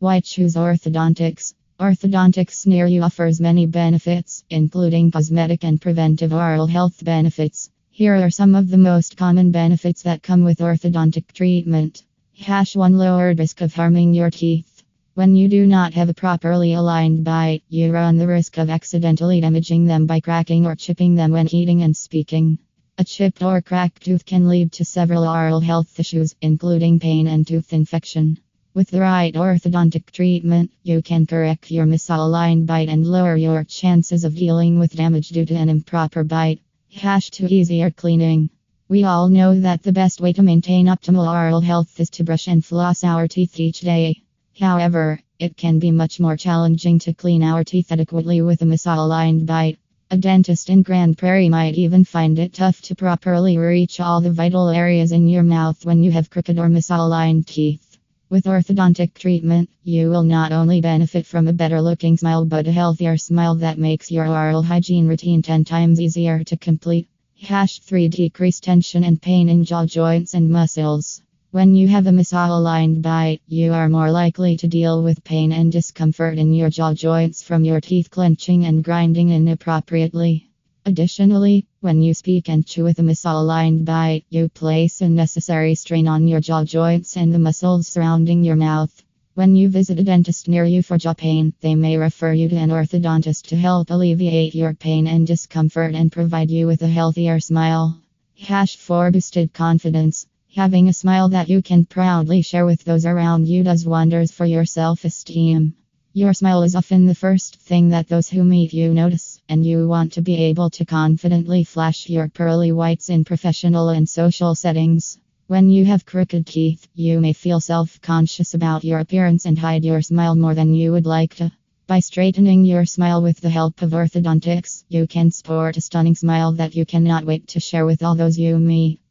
Why choose orthodontics? Orthodontics near you offers many benefits, including cosmetic and preventive oral health benefits. Here are some of the most common benefits that come with orthodontic treatment. Hash 1 Lowered risk of harming your teeth. When you do not have a properly aligned bite, you run the risk of accidentally damaging them by cracking or chipping them when eating and speaking. A chipped or cracked tooth can lead to several oral health issues, including pain and tooth infection. With the right orthodontic treatment, you can correct your misaligned bite and lower your chances of dealing with damage due to an improper bite. Hash 2 Easier cleaning. We all know that the best way to maintain optimal oral health is to brush and floss our teeth each day. However, it can be much more challenging to clean our teeth adequately with a misaligned bite. A dentist in Grande Prairie might even find it tough to properly reach all the vital areas in your mouth when you have crooked or misaligned teeth. With orthodontic treatment, you will not only benefit from a better looking smile but a healthier smile that makes your oral hygiene routine 10 times easier to complete. Hash 3 Decrease tension and pain in jaw joints and muscles. When you have a misaligned bite, you are more likely to deal with pain and discomfort in your jaw joints from your teeth clenching and grinding inappropriately. Additionally, when you speak and chew with a misaligned bite, you place unnecessary strain on your jaw joints and the muscles surrounding your mouth. When you visit a dentist near you for jaw pain, they may refer you to an orthodontist to help alleviate your pain and discomfort and provide you with a healthier smile. Hash 4 Boosted confidence. Having a smile that you can proudly share with those around you does wonders for your self esteem. Your smile is often the first thing that those who meet you notice and you want to be able to confidently flash your pearly whites in professional and social settings. When you have crooked teeth, you may feel self conscious about your appearance and hide your smile more than you would like to. By straightening your smile with the help of orthodontics, you can sport a stunning smile that you cannot wait to share with all those you meet.